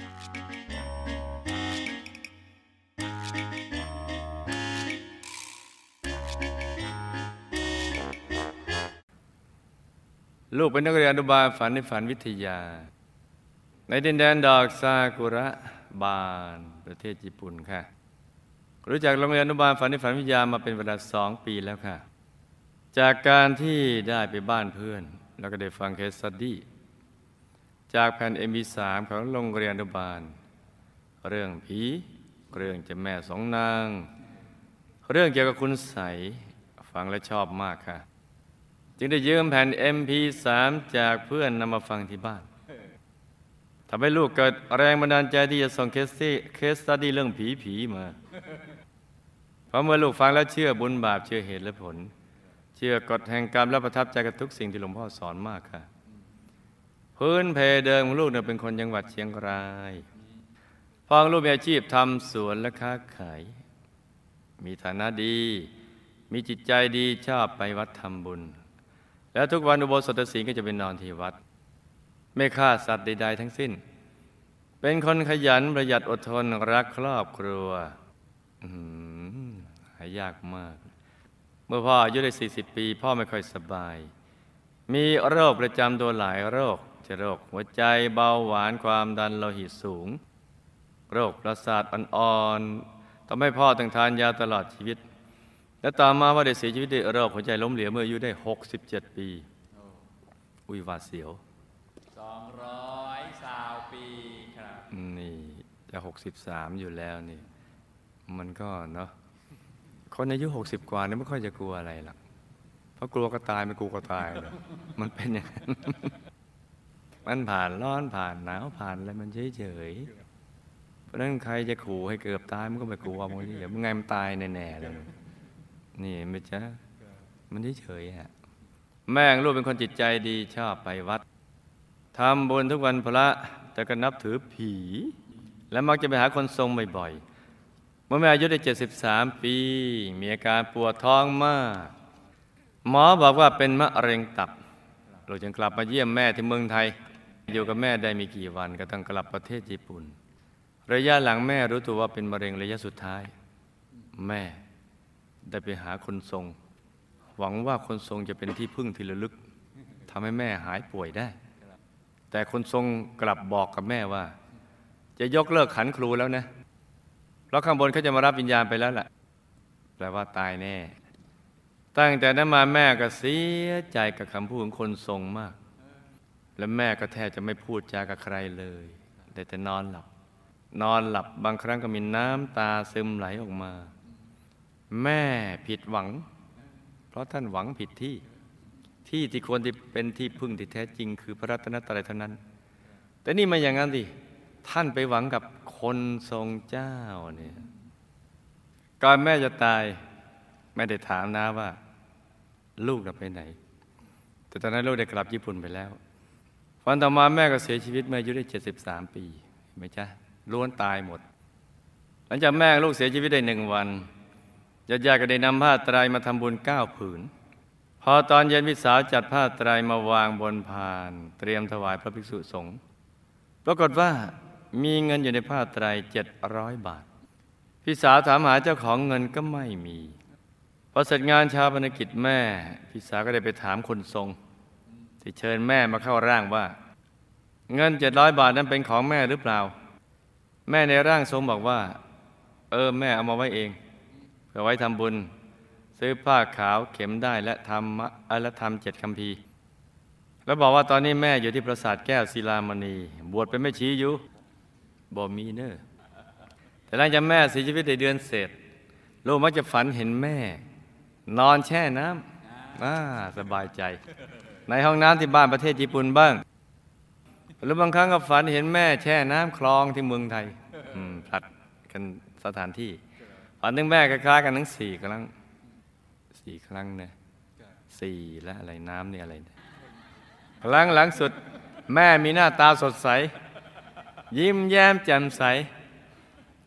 ลูกเป็นนักเรียนอนุบาลฝันในฝันวิทยา ในดินแดนดอกซากุระบานประเทศญี่ปุ่นค่ะ รู้จักโรงเรียนอนุบาลฝันในฝันวิทยามาเป็นเวลาสองปีแล้วค่ะ จากการที่ได้ไปบ้านเพื่อน แล้วก็ได้ฟัง case study จากแผ่น MP3 ของโรงเรียนอนุบาล เรื่องผี เรื่องเจ้าแม่สองนาง เรื่องเกี่ยวกับคุณไสยฟังและชอบมากค่ะ จึงได้ยืมแผ่น MP3 จากเพื่อนนำมาฟังที่บ้านทำให้ลูกเกิดแรงบันดาลใจที่จะส่งเคสที่ case study เรื่องผีผีมา เพราะเมื่อลูกฟังแล้วเชื่อบุญบาปเชื่อเหตุและผล เชื่อกฎแห่งกรรมและประทับใจกับทุกสิ่งที่หลวงพ่อสอนมากค่ะ พื้นเพเดิมของลูกเนี่ยเป็นคนจังหวัดเชียงรายพ่อของลูกมีอาชีพทำสวนและค้าขาย มีฐานะดี มีจิตใจดีชอบไปวัดทำบุญ แล้วทุกวันอุโบสถศีลก็จะไปนอนที่วัด ไม่ฆ่าสัตว์ใดๆทั้งสิ้น เป็นคนขยันประหยัดอดทนรักครอบครัวอื้อหือหายากมาก เมื่อพ่ออายุได้ 40 ปี พ่อไม่ค่อยสบาย มีโรคประจำตัวหลายโรค จะโรค หัวใจเบาหวานความดันโลหิตสูง โรคประสาทอ่อนๆทำให้พ่อต้องทานยาตลอดชีวิต และต่อมาว่าได้เสียชีวิตด้วยโรคหัวใจล้มเหลวเมื่ออายุได้ 67 ปี อุ้ยหวาดเสียวสองร้อยสาวปีครับนี่จะ63อยู่แล้วนี่ มันก็เนาะคนอายุ60กว่าเนี่ยไม่ค่อยจะกลัวอะไรหรอกเพราะกลัวก็ตายไม่กลัวก็ตายหรอกมันเป็นอย่างนั้น มันผ่านร้อนผ่านหนาวผ่านอะไรมันเฉยๆ เพราะนั้นใครจะขู่ให้เกือบตายมันก็ไม่กลัวมันเดี๋ยวมันไงมันตายแน่ๆเลยนี่ไม่ใช่มันเฉยๆฮะแม่ขอลูกเป็นคนจิตใจดีชอบไปวัดทำบุญทุกวันพระแต่ก็นับถือผี และมักจะไปหาคนทรงบ่อยๆ เมื่อแม่อายุได้ 73 ปี มีอาการปวดท้องมาก หมอบอกว่าเป็นมะเร็งตับ เราจึงกลับมาเยี่ยมแม่ที่เมืองไทย อยู่กับแม่ได้มีกี่วันก็ต้องกลับประเทศญี่ปุ่น ระยะหลังแม่รู้ตัวว่าเป็นมะเร็งระยะสุดท้าย แม่ได้ไปหาคนทรง หวังว่าคนทรงจะเป็นที่พึ่งที่ระลึกทำให้แม่หายป่วยได้ แต่คนทรงกลับบอกกับแม่ว่า จะยกเลิกขันครูแล้วนะเพราะข้างบนเขาจะมารับวิญญาณไปแล้วล่ะแปลว่าตายแน่ ตั้งแต่นั้นมาแม่ก็เสียใจกับคำพูดของคนทรงมาก และแม่ก็แทบจะไม่พูดจากับใครเลยแต่แต่นอนหลับ นอนหลับบางครั้งก็มีน้ำตาซึมไหลออกมา แม่ผิดหวัง เพราะท่านหวังผิดที่ ที่ที่ควรที่เป็นที่พึ่งที่แท้จริง คือพระรัตนตรัยเท่านั้น แต่นี่มาอย่างนั้นดิท่านไปหวังกับคนทรงเจ้าเนี่ยก่อนแม่จะตายไม่ได้ถามนะว่า ลูกจะไปไหน แต่ตอนนั้นลูกได้กลับญี่ปุ่นไปแล้ว วันต่อมาแม่ก็เสียชีวิตเมื่ออายุได้ 73 ปีเห็นไหมจ๊ะล้วนตายหมด หลังจากแม่ลูกเสียชีวิตได้หนึ่งวันญาติๆก็ได้นำผ้าไตรมาทำบุญเก้าผืน พอตอนเย็นพี่สาวจัดผ้าไตรมาวางบนพาน เตรียมถวายพระภิกษุสงฆ์ปรากฏว่ามีเงินอยู่ในผ้าไตรเจ็ดร้อยบาท พี่สาวถามหาเจ้าของเงินก็ไม่มีพอเสร็จงานชาปนกิจแม่ พี่สาวก็ได้ไปถามคนทรง ที่เชิญแม่มาเข้าร่างว่า เงินเจ็ดร้อยบาทนั้นเป็นของแม่หรือเปล่า แม่ในร่างทรงบอกว่า เออแม่เอามาไว้เองเพื่อไว้ทำบุญ ซื้อผ้าขาวเข็มได้และทำมะเอ่อและทำเจ็ดคำพีแล้วบอกว่าตอนนี้แม่อยู่ที่ปราสาทแก้วศิลามณี บวชเป็นแม่ชีอยู่บ่มีเนอะแต่หลังจากแม่เสียชีวิตในเดือนเศษลูกมักจะฝันเห็นแม่ นอนแช่น้ำอ่าสบายใจ ในห้องน้ำที่บ้านประเทศญี่ปุ่นบ้าง หรือบางครั้งก็ฝันเห็นแม่แช่น้ำคลองที่เมืองไทยผลัดกันสถานที่ ฝันถึงแม่คล้ายๆกันทั้งสี่ครั้งสี่ครั้งนะสี่และอะไรน้ำนี่อะไรครั้งหลังสุดแม่มีหน้าตาสดใส ยิ้มแย้มแจ่มใส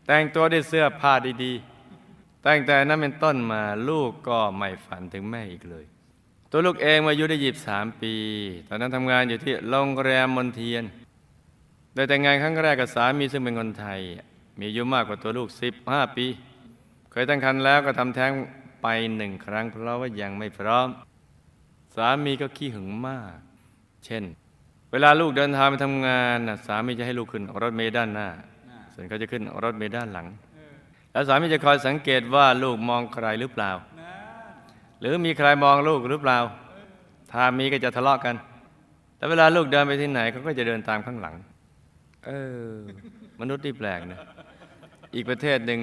แต่งตัวด้วยเสื้อผ้าดีๆ ตั้งแต่นั้นเป็นต้นมาลูกก็ไม่ฝันถึงแม่อีกเลย ตัวลูกเองมาอายุได้ยีบสามปี ตอนนั้นทำงานอยู่ที่โรงแรมมนเทียนได้แต่งงานครั้งแรกกับสามีซึ่งเป็นคนไทย มีอายุมากกว่าตัวลูก15ปี เคยตั้งครรภ์แล้วก็ทำแท้งไปหนึ่งครั้งเพราะว่ายังไม่พร้อม สามีก็ขี้หึงมาก เช่น เวลาลูกเดินทางไปทำงานนะสามีจะให้ลูกขึ้นรถเมล์ด้านหน้า ส่วนเขาจะขึ้นรถเมล์ด้านหลัง แล้วสามีจะคอยสังเกตว่าลูกมองใครหรือเปล่า หรือมีใครมองลูกหรือเปล่า ถ้ามีก็จะทะเลาะกัน แต่เวลาลูกเดินไปที่ไหนเขาก็จะเดินตามข้างหลัง เออ มนุษย์ที่แปลกนะ อีกประเทศหนึ่ง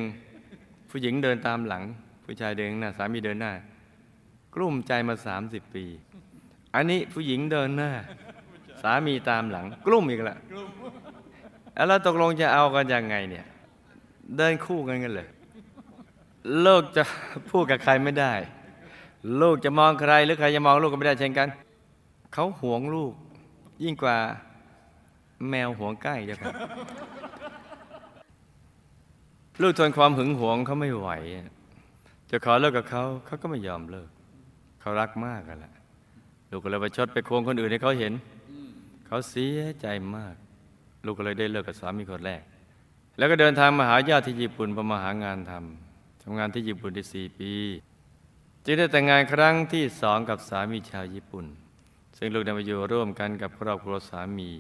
ผู้หญิงเดินตามหลัง ผู้ชายเดินหน้าสามีเดินหน้า กลุ้มใจมาสามสิบปี อันนี้ผู้หญิงเดินหน้า สามีตามหลัง กลุ้มอีกละแล้วเราตกลงจะเอากันยังไงเนี่ย เดินคู่กันกันเลยลูกจะพูดกับใครไม่ได้ ลูกจะมองใครหรือใครจะมองลูกก็ไม่ได้เช่นกัน เขาหวงลูก ยิ่งกว่าแมวหวงใกล้เจ้าครับลูกทนความหึงหวงเขาไม่ไหว จะขอเลิกกับเขาเขาก็ไม่ยอมเลิก เขารักมากกันแหละลูกก็เลยไปชดไปควงคนอื่นให้เขาเห็น เขาเสียใจมาก ลูกก็เลยได้เลิกกับสามีคนแรก แล้วก็เดินทางมาหาญาติที่ญี่ปุ่นเพื่อมาหางานทำทำงานที่ญี่ปุ่นได้สี่ปี จึงได้แต่งงานครั้งที่สองกับสามีชาวญี่ปุ่น ซึ่งลูกได้มาอยู่ร่วมกันกับครอบครัวสามี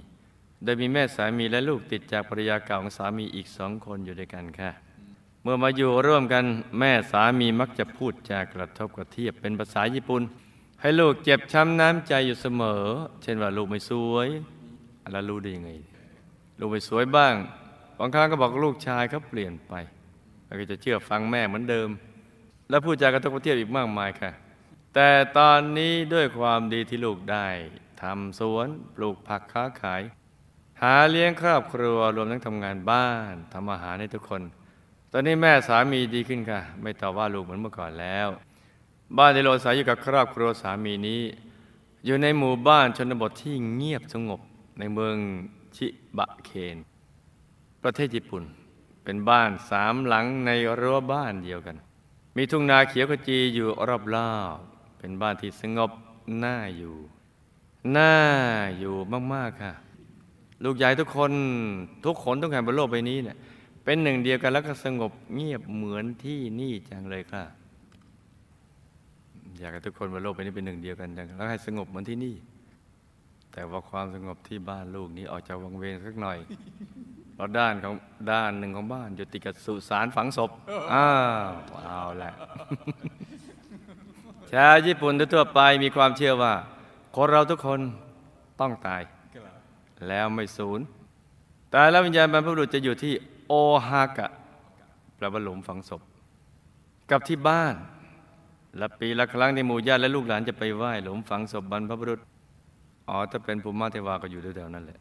โดยมีแม่สามีและลูกติดจากภรรยาเก่าของสามีอีกสองคนอยู่ด้วยกันค่ะ เมื่อมาอยู่ร่วมกันแม่สามีมักจะพูดจากระทบกระเทียบเป็นภาษาญี่ปุ่น ให้ลูกเจ็บช้ำน้ำใจอยู่เสมอ เช่นว่าลูกไม่สวยแล้วรู้ได้ยังไง ลูกไม่สวยบ้างบางครั้งก็บอกลูกชายเขาเปลี่ยนไปแล้วก็จะเชื่อฟังแม่เหมือนเดิม และพูดจากระทบกระเทียบอีกมากมายค่ะ แต่ตอนนี้ด้วยความดีที่ลูกได้ทำสวนปลูกผักค้าขาย หาเลี้ยงครอบครัวรวมทั้งทำงานบ้านทำอาหารให้ทุกคน ตอนนี้แม่สามีดีขึ้นค่ะ ไม่ต่อว่าลูกเหมือนเมื่อก่อนแล้ว บ้านที่เราอาศัยอยู่กับครอบครัวสามีนี้ อยู่ในหมู่บ้านชนบทที่เงียบสงบในเมืองชิบะเคน ประเทศญี่ปุ่น เป็นบ้านสามหลังในรั้วบ้านเดียวกัน มีทุ่งนาเขียวขจีอยู่รอบๆเป็นบ้านที่สงบน่าอยู่ น่าอยู่มากๆค่ะ ลูกใหญ่ทุกคนทุกคนทุกแห่งบนโลกใบนี้เนี่ยเป็นหนึ่งเดียวกันแล้วก็สงบเงียบเหมือนที่นี่จังเลยค่ะ อยากให้ทุกคนบนโลกใบนี้เป็นหนึ่งเดียวกันจังแล้วให้สงบเหมือนที่นี่ แต่ว่าความสงบที่บ้านลูกนี้ออกจากวังเวงสักหน่อย เพราะด้านของด้านหนึ่งของบ้านอยู่ติดกับสุสานฝังศพอ้าวเอาละชาวญี่ปุ่นทั่วๆไปมีความเชื่อว่า คนเราทุกคนต้องตาย แล้วไม่สูญตายแล้ววิญญาณบรรพบุรุษจะอยู่ที่โอฮากะแปลว่าหลุมฝังศพ กับที่บ้านและปีละครั้งที่หมู่ญาติและลูกหลานจะไปไหว้หลุมฝังศพบรรพบุรุษอ๋อถ้าเป็นภูมิมาเทวาก็อยู่แถวๆนั้นแหละ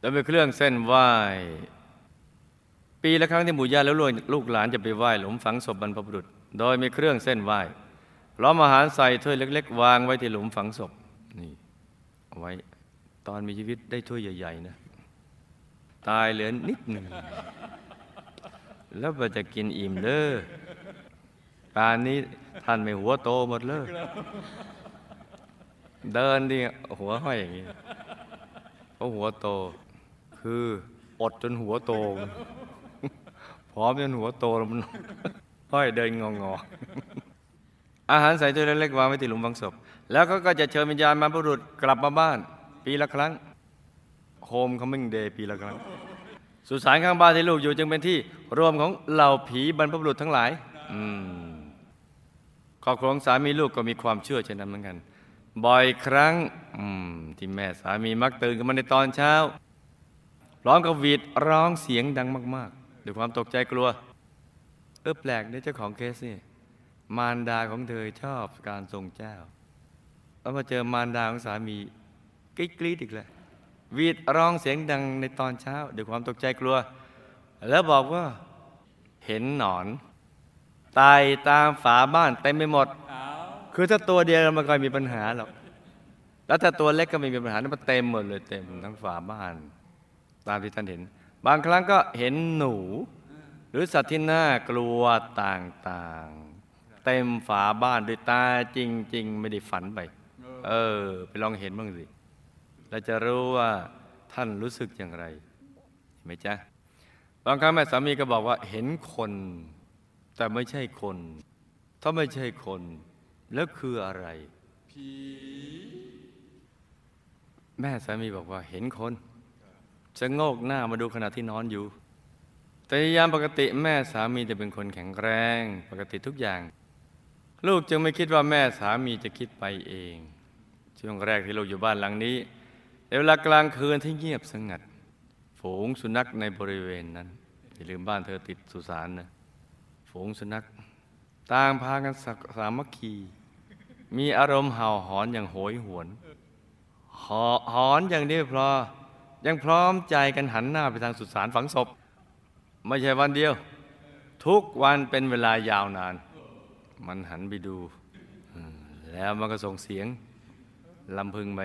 แล้วเป็นเครื่องเส้นไหว้ ปีละครั้งที่หมู่ญาติแล้วลูกหลานจะไปไหว้หลุมฝังศพบรรพบุรุษ โดยมีเครื่องเส้นไหว้พร้อมอาหารใส่ถ้วยเล็ก ๆ วางไว้ที่หลุมฝังศพนี่เอาไว้ตอนมีชีวิตได้ถ้วยใหญ่ ๆ นะ ตายเหลือนิดหนึ่ง แล้วมันจะกินอิ่มเด้อป่านนี้ท่านไม่หัวโตหมดเลยเดินดิหัวห้อยอย่างนี้เพราะหัวโต คืออดจนหัวโตพร้อมจนหัวโตแล้วมันห้อยเดินงองอๆอาหารใส่ถ้วยเล็กๆวางไว้ที่หลุมฝังศพ แล้วก็ก็จะเชิญวิญญาณบรรพบุรุษกลับมาบ้าน ปีละครั้ง homecoming day ปีละครั้ง สุสานข้างบ้านที่ลูกอยู่จึงเป็นที่รวมของเหล่าผีบรรพบุรุษทั้งหลายครอบครัวของสามีลูกก็มีความเชื่อเช่นนั้นเหมือนกัน บ่อยครั้งที่แม่สามีมักตื่นขึ้นมาในตอนเช้า ร้อมกับวีดร้องเสียงดังมากๆด้วยความตกใจกลัว เออแปลกเนี่ยเจ้าของเคสนี่มารดาของเธอชอบการทรงเจ้าแล้วมาเจอมารดาของสามีกรี๊ดกรี๊ดอีกเลยหวีดร้องเสียงดังในตอนเช้าด้วยความตกใจกลัว แล้วบอกว่าเห็นหนอนตายตามฝาบ้านเต็มไปหมด คือถ้าตัวเดียวมันก็ไม่มีปัญหาหรอกแล้วถ้าตัวเล็กก็ไม่มีปัญหามันเต็มหมดเลยเต็มทั้งฝาบ้าน ตามที่ท่านเห็น บางครั้งก็เห็นหนู หรือสัตว์ที่น่ากลัวต่างๆ เต็มฝาบ้านด้วยตาจริง ๆ ไม่ได้ฝันไป เออ ไปลองเห็นบ้างสิเราจะรู้ว่าท่านรู้สึกอย่างไรไหมจ๊ะบางครั้งแม่สามีก็บอกว่าเห็นคน แต่ไม่ใช่คน ถ้าไม่ใช่คน แล้วคืออะไรผีแม่สามีบอกว่าเห็นคน จะโงกหน้ามาดูขณะที่นอนอยู่ แต่ยามปกติแม่สามีจะเป็นคนแข็งแรงปกติทุกอย่าง ลูกจึงไม่คิดว่าแม่สามีจะคิดไปเอง ช่วงแรกที่ลูกอยู่บ้านหลังนี้ในเวลากลางคืนที่เงียบสงัด ฝูงสุนัขในบริเวณนั้นอย่าลืมบ้านเธอติดสุสานนะฝูงสุนัขต่างพากันสสามัคคี มีอารมณ์เห่าหอนอย่างโหยหวนหอหอนอย่างเดียวพอ ยังพร้อมใจกันหันหน้าไปทางสุสานฝังศพ ไม่ใช่วันเดียว ทุกวันเป็นเวลายาวนาน มันหันไปดู แล้วมันก็ส่งเสียงลำพึงไป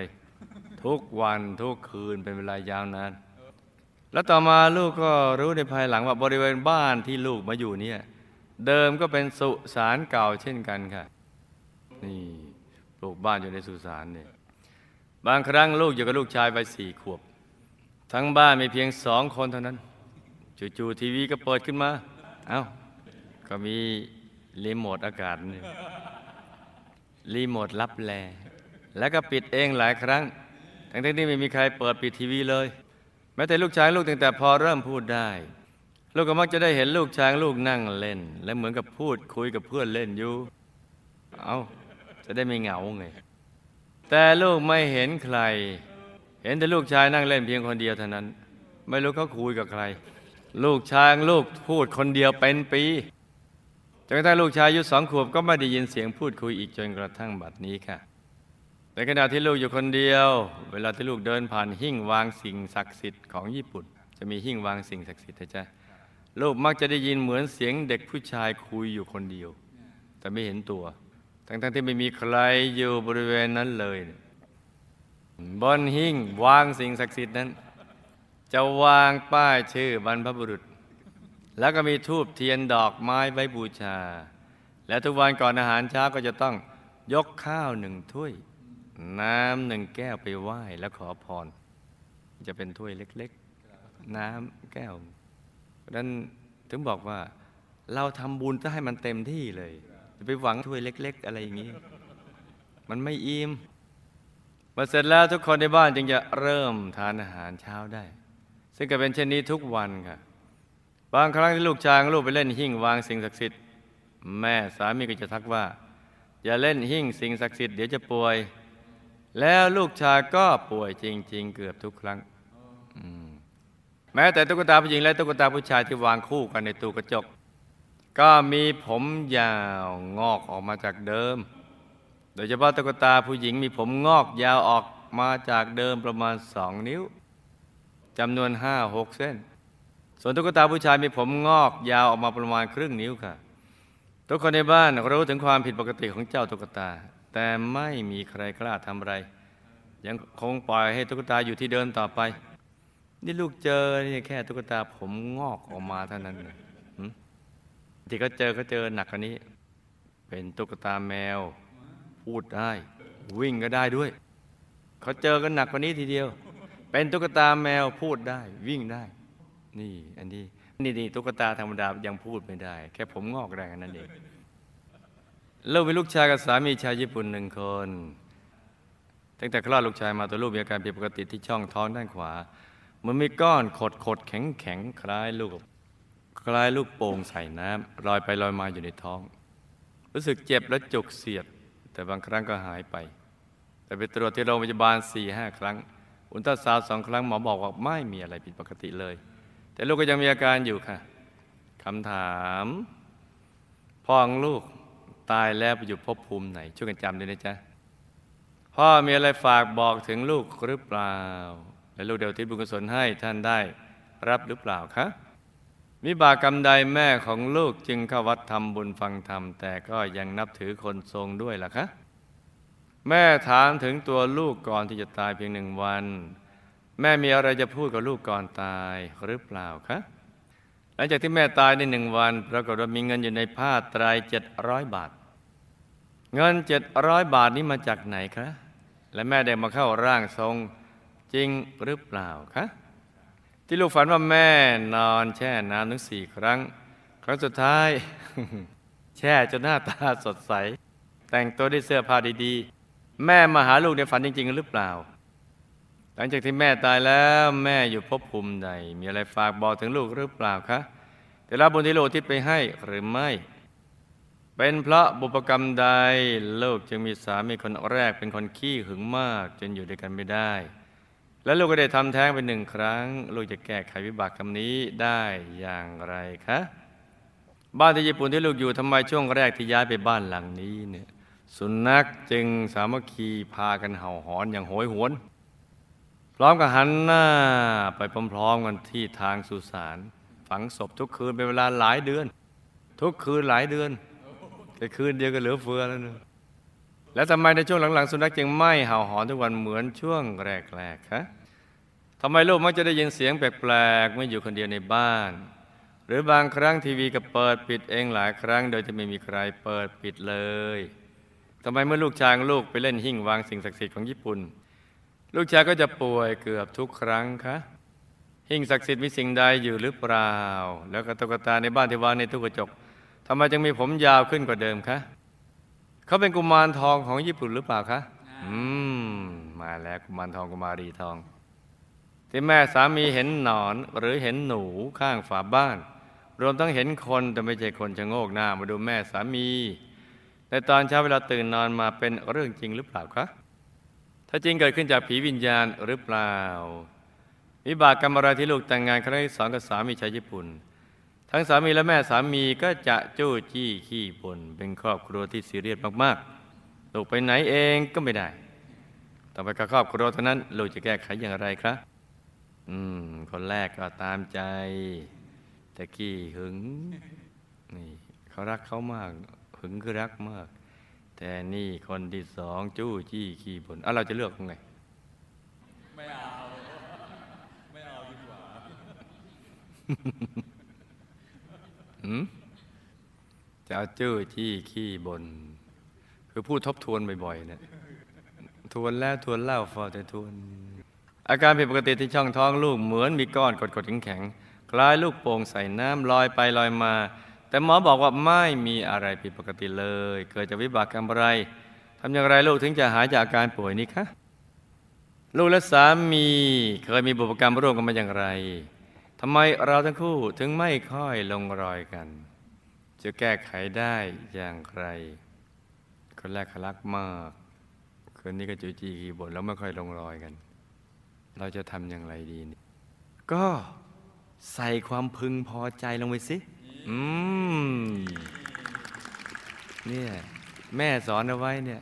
ทุกวันทุกคืนเป็นเวลายาวนาน แล้วต่อมาลูกก็รู้ในภายหลังว่าบริเวณบ้านที่ลูกมาอยู่เนี่ยเดิมก็เป็นสุสานเก่าเช่นกันค่ะ นี่ปลูกบ้านอยู่ในสุสานเนี่ยบางครั้งลูกอยู่กับลูกชายไปสี่ขวบ ทั้งบ้านมีเพียงสองคนเท่านั้น จู่ๆทีวีก็เปิดขึ้นมา เอ้า ก็มีรีโมทอากาศนี่รีโมทรับแลแล้วก็ปิดเองหลายครั้ง ทั้งที่ไม่มีใครเปิดปิดทีวีเลย แม้แต่ลูกชายลูกตั้งแต่พอเริ่มพูดได้ ลูกก็มักจะได้เห็นลูกชายลูกนั่งเล่น และเหมือนกับพูดคุยกับเพื่อนเล่นอยู่ เอ้า จะได้ไม่เหงาไง แต่ลูกไม่เห็นใคร เห็นแต่ลูกชายนั่งเล่นเพียงคนเดียวเท่านั้น ไม่รู้เขาคุยกับใคร ลูกชายลูกพูดคนเดียวเป็นปีจนกระทั่งลูกชายอายุสองขวบก็ไม่ได้ยินเสียงพูดคุยอีกจนกระทั่งบัดนี้ค่ะในขณะที่ลูกอยู่คนเดียว เวลาที่ลูกเดินผ่านหิ้งวางสิ่งศักดิ์สิทธิ์ของญี่ปุ่น จะมีหิ้งวางสิ่งศักดิ์สิทธิ์นะจ๊ะลูกมักจะได้ยินเหมือนเสียงเด็กผู้ชายคุยอยู่คนเดียว แต่ไม่เห็นตัว ทั้งๆที่ไม่มีใครอยู่บริเวณนั้นเลย บนหิ้งวางสิ่งศักดิ์สิทธิ์นั้น จะวางป้ายชื่อบรรพบุรุษ แล้วก็มีทูบเทียนดอกไม้ไว้บูชา และทุกวันก่อนอาหารเช้าก็จะต้องยกข้าวหนึ่งถ้วย น้ำหนึ่งแก้วไปไหว้แล้วขอพร จะเป็นถ้วยเล็กๆ น้ำแก้วเพราะฉะนั้นถึงบอกว่าเราทำบุญถ้าให้มันเต็มที่เลยจะไปหวังถ้วยเล็ก ๆ อะไรอย่างนี้ มันไม่อิ่ม พอเสร็จแล้วทุกคนในบ้านจึงจะเริ่มทานอาหารเช้าได้ ซึ่งก็เป็นเช่นนี้ทุกวันค่ะ บางครั้งที่ลูกชายลูกไปเล่นหิ้งวางสิ่งศักดิ์สิทธิ์แม่สามีก็จะทักว่า อย่าเล่นหิ้งสิ่งศักดิ์สิทธิ์เดี๋ยวจะป่วย แล้วลูกชายก็ป่วยจริง ๆ เกือบทุกครั้งมแม้แต่ตุ๊กตาผู้หญิงและตุ๊กตาผู้ชายที่วางคู่กันในตู้กระจก ก็มีผมยาวงอกออกมาจากเดิม ยเฉพาะตุ๊กตาผู้หญิงมีผมงอกยาวออกมาจากเดิมประมาณสองนิ้วจำนวนห้าหกเส้น ส่วนตุ๊กตาผู้ชายมีผมงอกยาวออกมาประมาณครึ่งนิ้วค่ะ ทุกคนในบ้านรู้ถึงความผิดปกติของเจ้าตุ๊กตา แต่ไม่มีใครกล้าทำอะไร ยังคงปล่อยให้ตุ๊กตาอยู่ที่เดิมต่อไป นี่ลูกเจอนี่แค่ตุ๊กตาผมงอกออกมาเท่านั้นที่เขาเจอเขาเจอหนักกว่านี้ เป็นตุ๊กตาแมว พูดได้ วิ่งก็ได้ด้วย เขาเจอกันหนักกว่านี้ทีเดียว เป็นตุ๊กตาแมวพูดได้ วิ่งได้ นี่อันนี้นี่นี่ตุ๊กตาธรรมดายังพูดไม่ได้ แค่ผมงอกได้แค่นั้นเองลูกเป็นลูกชายกับสามีชาวญี่ปุ่นหนึ่งคนตั้งแต่คลอดลูกชายมาตัวลูกมีอาการผิดปกติที่ช่องท้องด้านขวา มันมีก้อนขดขดแข็งแข็งคล้ายลูก คล้ายลูกโป่งใส่น้ำลอยไปลอยมาอยู่ในท้อง รู้สึกเจ็บและจุกเสียด แต่บางครั้งก็หายไป แต่ไปตรวจที่โรงพยาบาลสี่ห้าครั้ง อุลตราซาวสองครั้งหมอบอกว่าไม่มีอะไรผิดปกติเลย แต่ลูกก็ยังมีอาการอยู่ค่ะคำถามพ่อของลูกตายแล้วไปอยู่ภพภูมิไหน ช่วยกันจำด้วยนะจ๊ะพ่อมีอะไรฝากบอกถึงลูกหรือเปล่า และลูกเดี๋ยวทิศบุญกุศลให้ท่านได้รับหรือเปล่าคะ วิบากกรรมใดแม่ของลูกจึงเข้าวัดทำบุญฟังธรรม แต่ก็ยังนับถือคนทรงด้วยล่ะคะแม่ถามถึงตัวลูกก่อนที่จะตายเพียงหนึ่งวัน แม่มีอะไรจะพูดกับลูกก่อนตายหรือเปล่าคะหลังจากที่แม่ตายในหนึ่งวันปรากฏว่ามีเงินอยู่ในผ้าตรายเจ็ดร้อยบาท เงินเจ็ดร้อยบาทนี้มาจากไหนคะ และแม่ได้มาเข้าร่างทรงจริงหรือเปล่าคะ ที่ลูกฝันว่าแม่นอนแช่น้ำถึงสี่ครั้ง ครั้งสุดท้าย แช่จนหน้าตาสดใส แต่งตัวด้วยเสื้อผ้าดีๆ แม่มาหาลูกในฝันจริง ๆ หรือเปล่า หลังจากที่แม่ตายแล้วแม่อยู่ภพภูมิใด มีอะไรฝากบอกถึงลูกหรือเปล่าคะได้รับบุญที่ลูกที่ไปให้หรือไม่ เป็นเพราะบุพกรรมใดลูกจึงมีสามีคนแรกเป็นคนขี้หึงมาก จนอยู่ด้วยกันไม่ได้ และลูกก็ได้ทำแท้งไปหนึ่งครั้ง ลูกจะแก้ไขวิบากกรรมนี้ได้อย่างไรคะบ้านที่ญี่ปุ่นที่ลูกอยู่ทำไมช่วงแรกที่ย้ายไปบ้านหลังนี้เนี่ยสุนัขจึงสามัคคีพากันเห่าหอนอย่างโหยหวน พร้อมกับหันหน้าไปพร้อมๆกันที่ทางสุสานฝังศพทุกคืนเป็นเวลาหลายเดือน ทุกคืนหลายเดือนแต่คืนเดียวก็เหลือเฟือแล้วเนอะ แล้วทำไมในช่วงหลังๆ สุนัขจึงไม่เห่าหอนทุกวันเหมือนช่วงแรกๆคะทำไมลูกมักจะได้ยินเสียงแปลกๆเมื่ออยู่คนเดียวในบ้าน หรือบางครั้งทีวีก็เปิดปิดเองหลายครั้ง โดยจะไม่มีใครเปิดปิดเลยทำไมเมื่อลูกชายของลูกไปเล่นหิ้งวางสิ่งศักดิ์สิทธิ์ของญี่ปุ่น ลูกชายก็จะป่วยเกือบทุกครั้งคะหิ้งศักดิ์สิทธิ์มีสิ่งใดอยู่หรือเปล่า แล้วก็ตุ๊กตาในบ้านที่วางในตู้กระจกทำไมจึงมีผมยาวขึ้นกว่าเดิมคะ เขาเป็นกุมารทองของญี่ปุ่นหรือเปล่าคะอืมมาแล้วกุมารทองกุมารีทอง ที่แม่สามีเห็นหนอนหรือเห็นหนูข้างฝาบ้าน รวมทั้งเห็นคนแต่ไม่ใช่คนชะโงกหน้ามาดูแม่สามีในตอนเช้าเวลาตื่นนอนมาเป็นเรื่องจริงหรือเปล่าคะถ้าจริงเกิดขึ้นจากผีวิญญาณหรือเปล่า วิบากกรรมอะไรที่ลูกแต่งงานครั้งที่สองกับสามีชาวญี่ปุ่น ทั้งสามีและแม่สามีก็จะจู้จี้ขี้บ่นเป็นครอบครัวที่ซีเรียสมากๆ ลูกไปไหนเองก็ไม่ได้ ต่อไปกับครอบครัวเท่านั้น ลูกจะแก้ไขอย่างไรครับ อืม คนแรกก็ตามใจ แต่ขี้หึง นี่เขารักเขามาก หึงคือรักมาก แต่นี่คนที่สองจู้จี้ขี้บ่นอะเราจะเลือกยังไง ไม่เอา ไม่เอาดีกว่า จะเอาจื้อจี้ขี้บน คือพูดทบทวนบ่อยๆเนี่ยทวนแล้วทวนเล่าฟอแต่ทวน อาการผิดปกติที่ช่องท้องลูกเหมือนมีก้อนกดๆแข็งๆคล้ายลูกโป่งใส่น้ำลอยไปลอยมา แต่หมอบอกว่าไม่มีอะไรผิดปกติเลย เกิดจากวิบากกรรมอะไรทำอย่างไรลูกถึงจะหายจากอาการป่วยนี้คะลูกและสามีเคยมีบุพกรรมร่วมกันมาอย่างไร ทำไมเราทั้งคู่ถึงไม่ค่อยลงรอยกัน จะแก้ไขได้อย่างไร คนแรกเขารักมาก คนนี้ก็จูจีขีบนแล้วไม่ค่อยลงรอยกัน เราจะทำอย่างไรดีนี่ก็ใส่ความพึงพอใจลงไปสิ อืม เนี่ย แม่สอนเอาไว้เนี่ย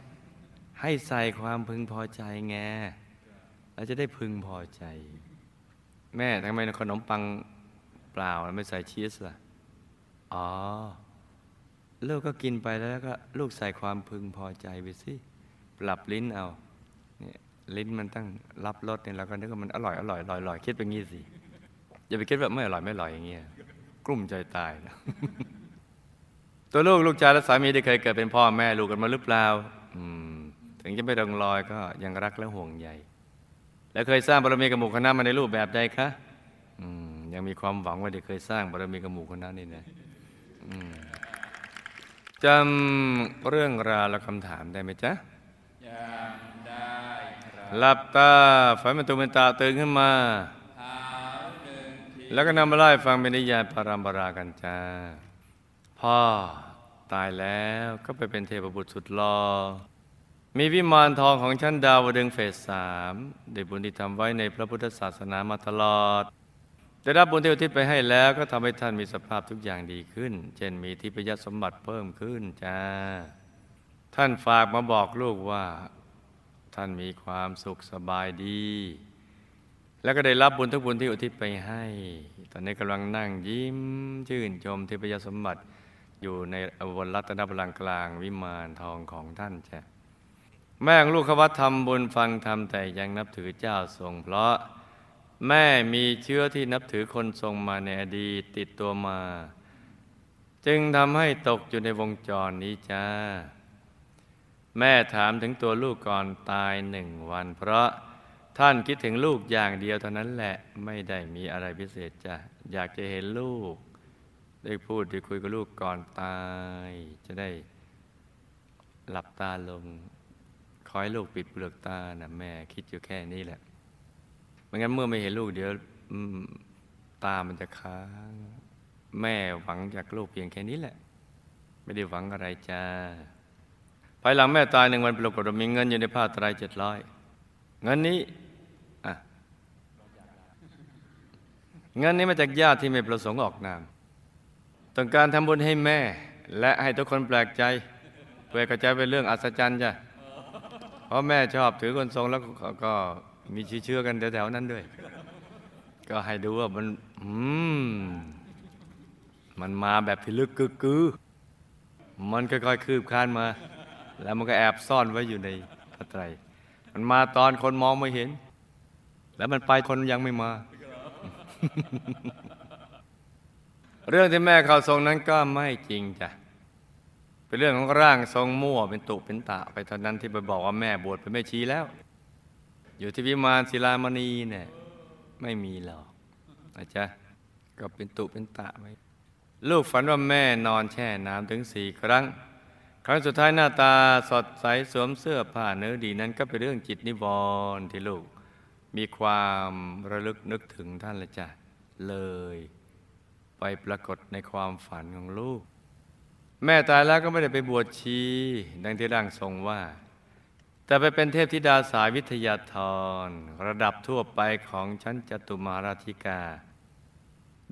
ให้ใส่ความพึงพอใจแงเราจะได้พึงพอใจ แม่ทำไมขนมปังเปล่าไม่ใส่ชีสล่ะ อ๋อ ลูกก็กินไปแล้วก็ลูกใส่ความพึงพอใจไปสิ ปรับลิ้นเอาเนี่ยลิ้นมันตั้งรับรสเนี่ยเราก็นึกว่ามันอร่อยอร่อยอร่อยอร่อยคิดไปงี้สิ อย่าไปคิดแบบไม่อร่อยไม่อร่อยอย่างเงี้ย กลุ้มใจตายนะตัวลูกลูกชายและสามีได้เคยเกิดเป็นพ่อแม่ลูกกันมาหรือเปล่า อืม ถึงจะไม่ลงรอยก็ยังรักและห่วงใย แล้วเคยสร้างบารมีกับหมู่คณะมาในรูปแบบใดคะอืมยังมีความหวังว่าจะเคยสร้างบารมีกับหมู่คณะนี่นะอืมจำเรื่องราวและคำถามได้ไหมจ๊ะยังได้ครับหลับตาฝันเป็นตุเป็นตาตื่นขึ้นมาเท้าหนึ่งทีแล้วก็นำมาไล่าให้ฟังเป็นนิยายปรามปรากันจ้า พ่อตายแล้วก็ไปเป็นเทพบุตรสุดหลอ่อ มีวิมานทองของชั้นดาวดึงเฟสสามได้บุญที่ทำไว้ในพระพุทธศาสนามาตลอด ได้รับบุญที่อุทิศไปให้แล้วก็ทำให้ท่านมีสภาพทุกอย่างดีขึ้น เช่นมีทิพยสมบัติเพิ่มขึ้นจ้า ท่านฝากมาบอกลูกว่า ท่านมีความสุขสบายดี แล้วก็ได้รับบุญทุกบุญที่อุทิศไปให้ ตอนนี้กำลังนั่งยิ้มชื่นชมทิพยสมบัติอยู่ในอวรัตนบลังก์กลางวิมานทองของท่านจ้ะ แม่ของลูกขวัตทำบุญฟังธรรมแต่ยังนับถือเจ้าทรง เพราะแม่มีเชื้อที่นับถือคนทรงมาในอดีตติดตัวมา จึงทำให้ตกอยู่ในวงจรนี้จ้า แม่ถามถึงตัวลูกก่อนตายหนึ่งวัน เพราะท่านคิดถึงลูกอย่างเดียวเท่านั้นแหละไม่ได้มีอะไรพิเศษจ้ะอยากจะเห็นลูก ได้พูดได้คุยกับลูกก่อนตาย จะได้หลับตาลง คอยลูกปิดเปลือกตานะแม่คิดอยู่แค่นี้แหละไม่งั้นเมื่อไม่เห็นลูกเดี๋ยวตามันจะค้าง แม่หวังจากลูกเพียงแค่นี้แหละ ไม่ได้หวังอะไรจ้าภายหลังแม่ตายหนึ่งวันปรากฏว่ามีเงินอยู่ในผ้าไตรเจ็ดร้อยเงินนี้อะเงินนี้มาจากญาติที่ไม่ประสงค์ออกนามต้องการทำบุญให้แม่ และให้ทุกคนแปลกใจเพื่อกระจายเป็นเรื่องอัศจรรย์จ้ะ เพราะแม่ชอบถือคนทรงแล้วก็กมีเชื่อกันแถวๆนั้นด้วย ก็ให้ดูว่ามันอืมมันมาแบบพิลึกกึกกือมันค่อยๆคืบคานมา แล้วมันก็แอบซ่อนไว้อยู่ในพระไตร มันมาตอนคนมองไม่เห็น แล้วมันไปคนยังไม่มา เรื่องที่แม่เข้าทรงนั้นก็ไม่จริงจ้ะ เป็นเรื่องของร่างทรงมั่วเป็นตุเป็นตะ ไปเท่านั้นที่ไปบอกว่าแม่บวชเป็นแม่ชีแล้ว อยู่ที่วิมานศิลามณีเนี่ยไม่มีหรอกนะจ๊ะก็เป็นตุเป็นตะไว้ลูกฝันว่าแม่นอนแช่น้ำถึงสี่ครั้ง ครั้งสุดท้ายหน้าตาสดใสสวมเสื้อผ้าเนื้อดีนั้นก็เป็นเรื่องจิตนิวรณ์ที่ลูก มีความระลึกนึกถึงท่านละจ้ะเลย ไปปรากฏในความฝันของลูก แม่ตายแล้วก็ไม่ได้ไปบวชชี ดังที่ร่างทรงว่า แต่ไปเป็นเทพธิดาสายวิทยาธร ระดับทั่วไปของชั้นจตุมาราธิกา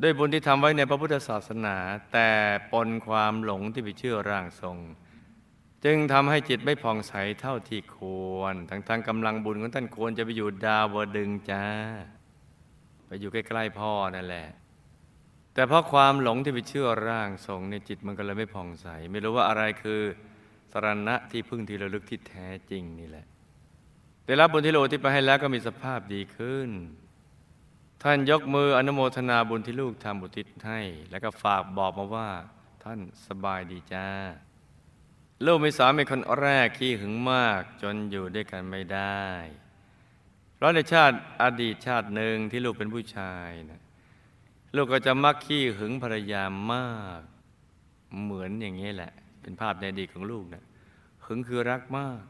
ด้วยบุญที่ทำไว้ในพระพุทธศาสนา แต่ปนความหลงที่ไปเชื่อร่างทรง จึงทำให้จิตไม่ผ่องใสเท่าที่ควร ทั้งทางกำลังบุญของท่านควรจะไปอยู่ดาวดึงจ้า ไปอยู่ใกล้ๆพ่อนั่นแหละ แต่เพราะความหลงที่ไปเชื่อร่างทรงในจิตมันก็เลยไม่ผ่องใส ไม่รู้ว่าอะไรคือสรณะที่พึ่งที่ระลึกที่แท้จริงนี่แหละ ได้รับบุญที่โลที่ไปให้แล้วก็มีสภาพดีขึ้น ท่านยกมืออนุโมทนาบุญที่ลูกทำบุทิศให้ แล้วก็ฝากบอกมาว่า ท่านสบายดีจ้าลูกมีสามีคนแรกขี้หึงมากจนอยู่ด้วยกันไม่ได้เพราะในชาติอดีตชาติหนึ่งที่ลูกเป็นผู้ชายนะ ลูกก็จะมักขี้หึงภรรยามาก เหมือนอย่างนี้แหละ เป็นภาพในอดีตของลูกนะหึงคือรักมาก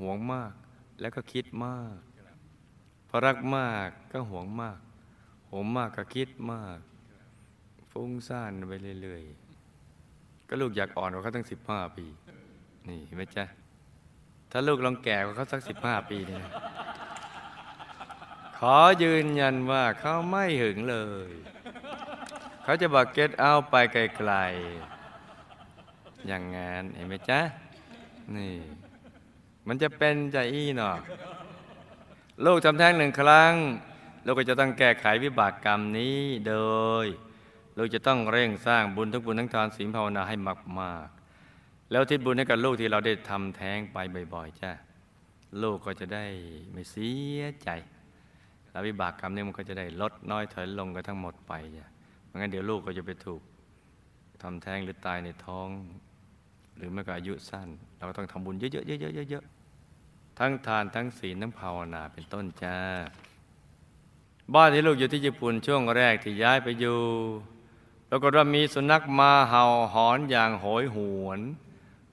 หวงมาก แล้วก็คิดมากพอรักมากก็หวงมากหวงมากก็คิดมาก ฟุ้งซ่านไปเรื่อยๆก็ลูกอยากอ่อนกว่าเขาตั้งสิบห้าปี นี่เห็นไหมจ๊ะถ้าลูกลองแก่กว่าเขาสักสิบห้าปีเนี่นะขอยืนยันว่าเขาไม่หึงเลย เขาจะบอกเก็ตเอาไปไกลๆ อย่างงานเห็นไหมจ๊ะ นี่ มันจะเป็นใจอี้หนอลูกทำแท้งหนึ่งครั้ง ลูกก็จะต้องแก้ไขวิบากกรรมนี้โดย ลูกจะต้องเร่งสร้างบุญทั้งบุญทั้งทานศีลภาวนาให้มากๆ แล้วทิศบุญให้กับลูกที่เราได้ทำแท้งไปบ่อย ๆ จ้ะ ลูกก็จะได้ไม่เสียใจแล้ววิบากกรรมนี้มันก็จะได้ลดน้อยถอยลงกันทั้งหมดไปจ้ะ ไม่งั้นเดี๋ยวลูกก็จะไปถูกทำแท้งหรือตายในท้อง หรือไม่ก็อายุสั้น เราก็ต้องทำบุญเยอะๆๆๆๆๆทั้งทานทั้งศีลทั้งภาวนาเป็นต้นจ้า บ้านที่ลูกอยู่ที่ญี่ปุ่นช่วงแรกที่ย้ายไปอยู่ปรากฏว่ามีสุนัขมาเห่าหอนอย่างโหยหวน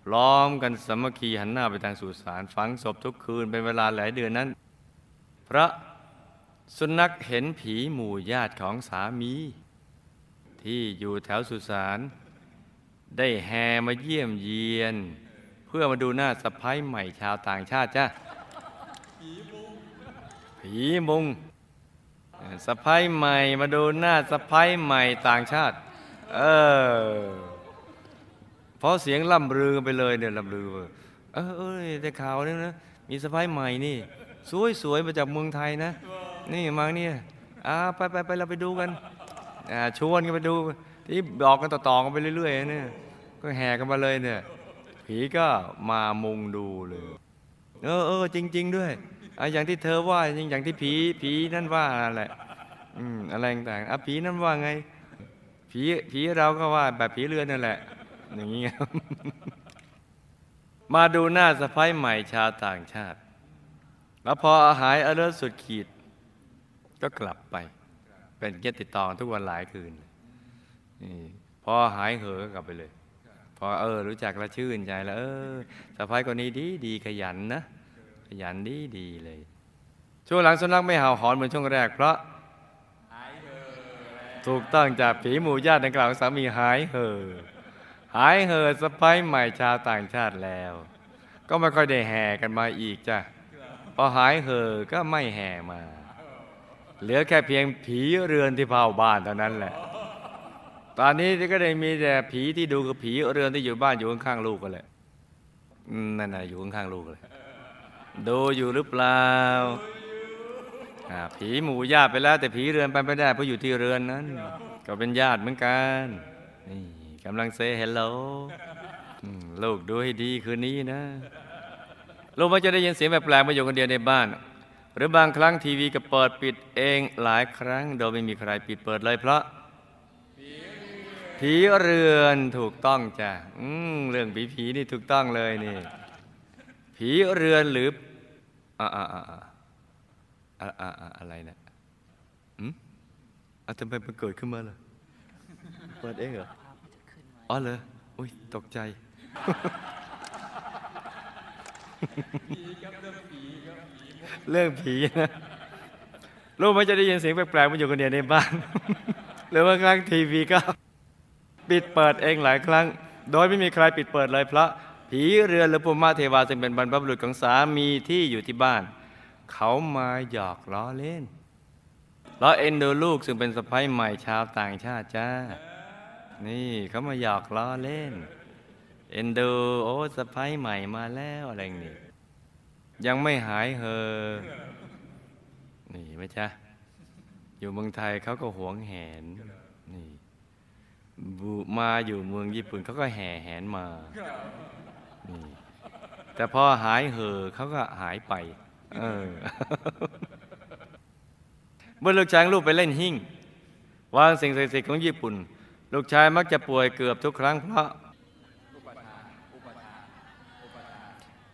พร้อมกันสมัคคีหันหน้าไปทางสุสานฝังศพทุกคืนเป็นเวลาหลายเดือนนั้น พระสุนัขเห็นผีหมู่ญาติของสามี ที่อยู่แถวสุสานได้แห่มาเยี่ยมเยียน เพื่อมาดูหน้าสะพ้ายใหม่ชาวต่างชาติจ้ะผีมุงสะพ้ายใหม่มาดูหน้าสะพ้ายใหม่ต่างชาติ เออเพราะเสียงล่ำลือกันไปเลยเนี่ยล่ำลือเออเออได้ข่าวนี่นะมีสะพ้ายใหม่นี่ สวยสวยมาจากเมืองไทยนะ นี่มาเนี่ยอ่าไปไปไปเราไปดูกัน ชวนกันไปดูที่บอกกันต่อๆกันไปเรื่อยๆเนี่ยก็แห่กันมาเลยเนี่ย ผีก็มามุงดูเลย เออเออจริง ๆ ด้วยออย่างที่เธอว่าจริงอย่างที่ผีผีนั่นว่าแหละอืมอะไรต่างๆอะผีนั่นว่าไง ผีผีเราก็ว่าแบบผีเรือนนั่นแหละ อย่างเงี้ยมาดูหน้าสะพ้ายใหม่ชาวต่างชาติ แล้วพอหายอเลิศสุดขีด ก็กลับไป เป็นเกียรติดต่อทุกวันหลายคืนนี่พอหายเหอะก็กลับไปเลย พอเออ รู้จักแล้วชื่นใจแล้ว เออสะพ้ายคนนี้ดีดีขยันนะขยันดีดีเลย ช่วงหลังสุนัขไม่เห่าหอนเหมือนช่วงแรก เพราะหายเถอะถูกต้องจากผีหมู่ญาติดังกล่าวของสามีหายเหอะหายเหอะสะพ้ายใหม่ชาวต่างชาติแล้ว ก็ไม่ค่อยได้แห่กันมาอีกจ้ะพอหายเหอะก็ไม่แห่มา เหลือแค่เพียงผีเรือนที่เผาบ้านเท่านั้นแหละ ตอนนี้ก็ได้มีแต่ผีที่ดูกับผีเรือนที่อยู่บ้านอยู่ข้างๆลูกกันแหละนั่นน่ะอยู่ข้างๆลูกเลยดูอยู่หรือเปล่าผีหมู่ญาติไปแล้ว แต่ผีเรือนไปไม่ได้เพราะอยู่ที่เรือนนั้น ก็เป็นญาติเหมือนกันนี่กำลังเซเฮลโหลลูกดูให้ดีคืนนี้นะลูกมักจะได้ยินเสียงแปลกๆมาอยู่คนเดียวในบ้าน รือบางครั้งทีวีก็เปิดปิดเองหลายครั้ง โดยไม่มีใครปิดเปิดเลยเพราะผีเรือนถูกต้องจ้ะเรื่องผีผีนี่ถูกต้องเลยนี่ ผีเรือนหรืออ่าอ่าอ่าอ่าอ่าอ่าอ่าอะไรเนี่ยอืมอะทำไมมันเกิดขึ้นมาล่ะเปิดเองเหรออ๋อเหรออุ้ยตกใจเรื่องผี เรื่องผีนะลูกมันจะได้ยินเสียงแปลกๆมันอยู่คนเดียวในบ้าน หรือว่าครั้งทีวีก็ ปิดเปิดเองหลายครั้ง โดยไม่มีใครปิดเปิดเลยเพราะผีเรือนหรือปุมาเทวาซึ่งเป็นบรรพบุรุษของสามีที่อยู่ที่บ้าน เขามาหยอกล้อเล่นล้อเอ็นดูลูกซึ่งเป็นสะพ้ายใหม่ชาวต่างชาติจ้า นี่เขามาหยอกล้อเล่น เอ็นดูโอ้สะพ้ายใหม่มาแล้วอะไรอย่างนี้ ยังไม่หายเหอนี่ไหมจ๊ะ อยู่เมืองไทยเขาก็หวงแหน นี่บูมาอยู่เมืองญี่ปุ่นเขาก็แห่แหนมา นี่ แต่พอหายเหอเขาก็หายไป เออ เมื่อลูกชายลูกไปเล่นหิ้งวางสิ่งศักดิ์สิทธิ์ของญี่ปุ่น ลูกชายมักจะป่วยเกือบทุกครั้งเพราะ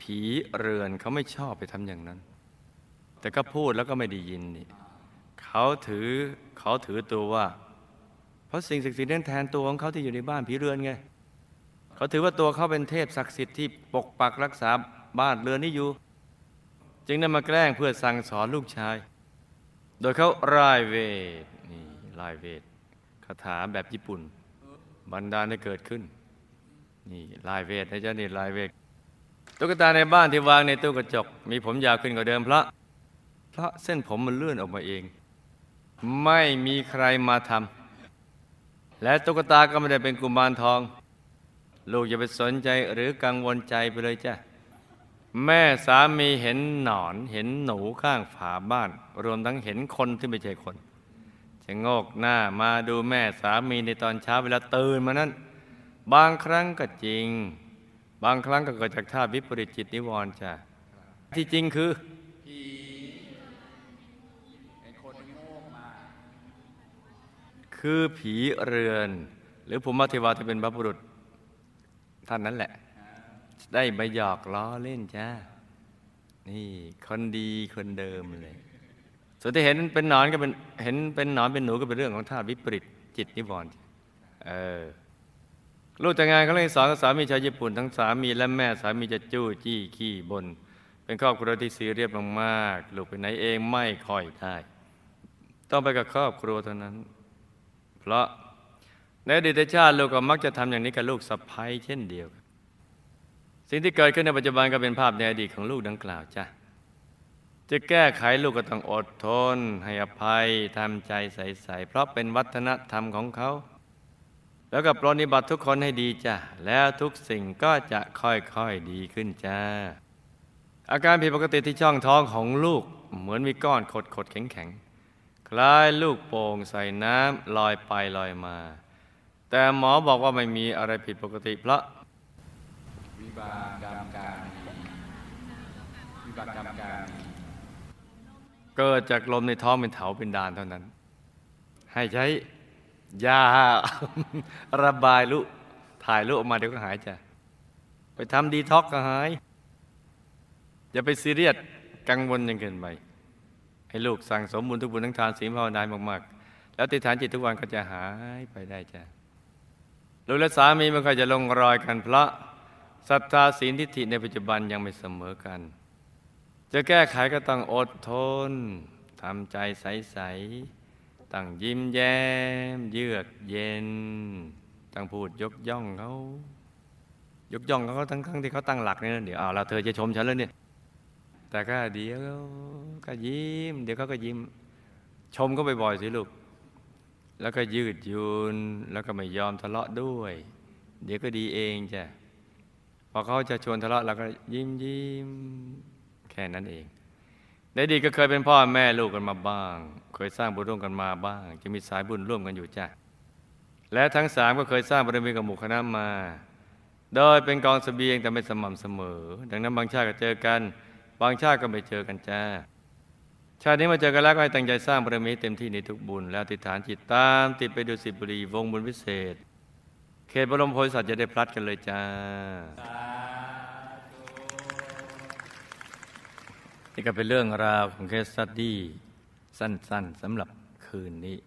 ผีเรือนเขาไม่ชอบไปทำอย่างนั้น แต่ก็พูดแล้วก็ไม่ได้ยินนี่เขาถือเขาถือตัวว่า เพราะสิ่งศักดิ์สิทธิ์นั้นแทนตัวของเขาที่อยู่ในบ้านผีเรือนไงเขาถือว่าตัวเขาเป็นเทพศักดิ์สิทธิ์ที่ปกปักรักษาบ้านเรือนนี้อยู่ จึงได้มาแกล้งเพื่อสั่งสอนลูกชาย โดยเขารายเวทนี่รายเวทคาถาแบบญี่ปุ่นบันดาลให้เกิดขึ้น นี่รายเวทนะจ๊ะนี่รายเวท ตุ๊กตาในบ้านที่วางในตู้กระจก มีผมยาวขึ้นกว่าเดิมเพราะเพราะเส้นผมมันเลื่อนออกมาเอง ไม่มีใครมาทำและตุ๊กตาก็ไม่ได้เป็นกุมารทอง ลูกอย่าไปสนใจหรือกังวลใจไปเลยจ้ะแม่สามีเห็นหนอนเห็นหนูข้างฝาบ้าน รวมทั้งเห็นคนที่ไม่ใช่คนจะโงกหน้ามาดูแม่สามีในตอนเช้าเวลาตื่นมานั้น บางครั้งก็จริง บางครั้งก็เกิดจากท่าตุวิปริตจิตนิวรณ์จ้ะที่จริงคือผีเป็นคนโง่มาคือผีเรือน หรือภูมิเทวาที่เป็นบรรพบุรุษ ท่านนั้นแหละ ได้มาหยอกล้อเล่นจ้านี่คนดีคนเดิมเลย ส่วนที่เห็นเป็นหนอนก็เป็นเห็นเป็นหนอนเป็นหนูก็เป็นเรื่องของธาตุวิปริตจิตนิวรณ์เออ ลูกแต่งงานเขาเลยสอนกับสามีชาวญี่ปุ่นทั้งสามีและแม่สามีจะจู้จี้ขี้บน เป็นครอบครัวที่ซีเรียสมากๆลูกไปไหนเองไม่ค่อยได้ต้องไปกับครอบครัวเท่านั้น เพราะในอดีตชาติลูกก็มักจะทำอย่างนี้กับลูกสะพ้ยเช่นเดียวกันสิ่งที่เกิดขึ้นในปัจจุบันก็เป็นภาพในอดีตของลูกดังกล่าวจ้ะจะแก้ไขลูกก็ต้องอดทน ให้อภัยทำใจใสๆเพราะเป็นวัฒนธรรมของเขา แล้วก็ปรนิบัติทุกคนให้ดีจ้ะ แล้วทุกสิ่งก็จะค่อยๆดีขึ้นจ้า อาการผิดปกติที่ช่องท้องของลูกเหมือนมีก้อนขดๆแข็งๆ คล้ายลูกโป่งใส่น้ำลอยไปลอยมา แต่หมอบอกว่าไม่มีอะไรผิดปกติเพราะวิบากกรรมการวิบากกรรมการเกิดจากลมในท้องเป็นเถาเป็นดานเท่านั้น ให้ใช้ ยาระบายลุถ่ายลุออกมาเดี๋ยวก็หายจ้ะไปทำดีท็อกก็หาย อย่าไปซีเรียสกังวลยังเกินไปให้ลูกสั่งสมบุญทุกบุญทั้งทานศีลภาวนามากๆ แล้วติฐานจิตทุกวันก็จะหายไปได้จ้ะลูกและสามีไม่ค่อยจะลงรอยกันเพราะศรัทธาศีลทิฏฐิในปัจจุบันยังไม่เสมอกัน จะแก้ไขก็ต้องอดทนทำใจใสๆ ตั้งยิ้มแย้ม เยือกเย็น ตั้งพูดยกย่องเขายกย่องเขาทั้งทั้งที่เขาตั้งหลักเนี่ยเดี๋ยวเอาเราเธอจะชมฉันแล้วเนี่ย แต่ก็เดี๋ยวก็ยิ้ม เดี๋ยวเขาก็ยิ้ม ชมก็บ่อยๆสิลูกแล้วก็ยืดยุนแล้วก็ไม่ยอมทะเลาะด้วย เดี๋ยวก็ดีเองจ้ะพอเขาจะชวนทะเลาะเราก็ยิ้มยิ้มแค่นั้นเอง ในดีก็เคยเป็นพ่อแม่ลูกกันมาบ้าง เคยสร้างบุญร่วมกันมาบ้าง จะมีสายบุญร่วมกันอยู่จ้ะและทั้งสามก็เคยสร้างบารมีกับหมู่คณะมา โดยเป็นกองเสบียงแต่ไม่สม่ำเสมอ ดังนั้นบางชาติก็เจอกัน บางชาติก็ไม่เจอกันจ้าชาตินี้มาเจอกันแล้วก็ให้ตั้งใจสร้างบารมีเต็มที่ในทุกบุญ แล้วอธิฐานจิตตาม ติดไปดูสิบุรีวงบุญวิเศษ เขตบรมโพธิสัตว์จะได้พลัดกันเลยจ้า นี่ก็เป็นเรื่องราวของเคสสตดี้สั้น ๆสำหรับคืนนี้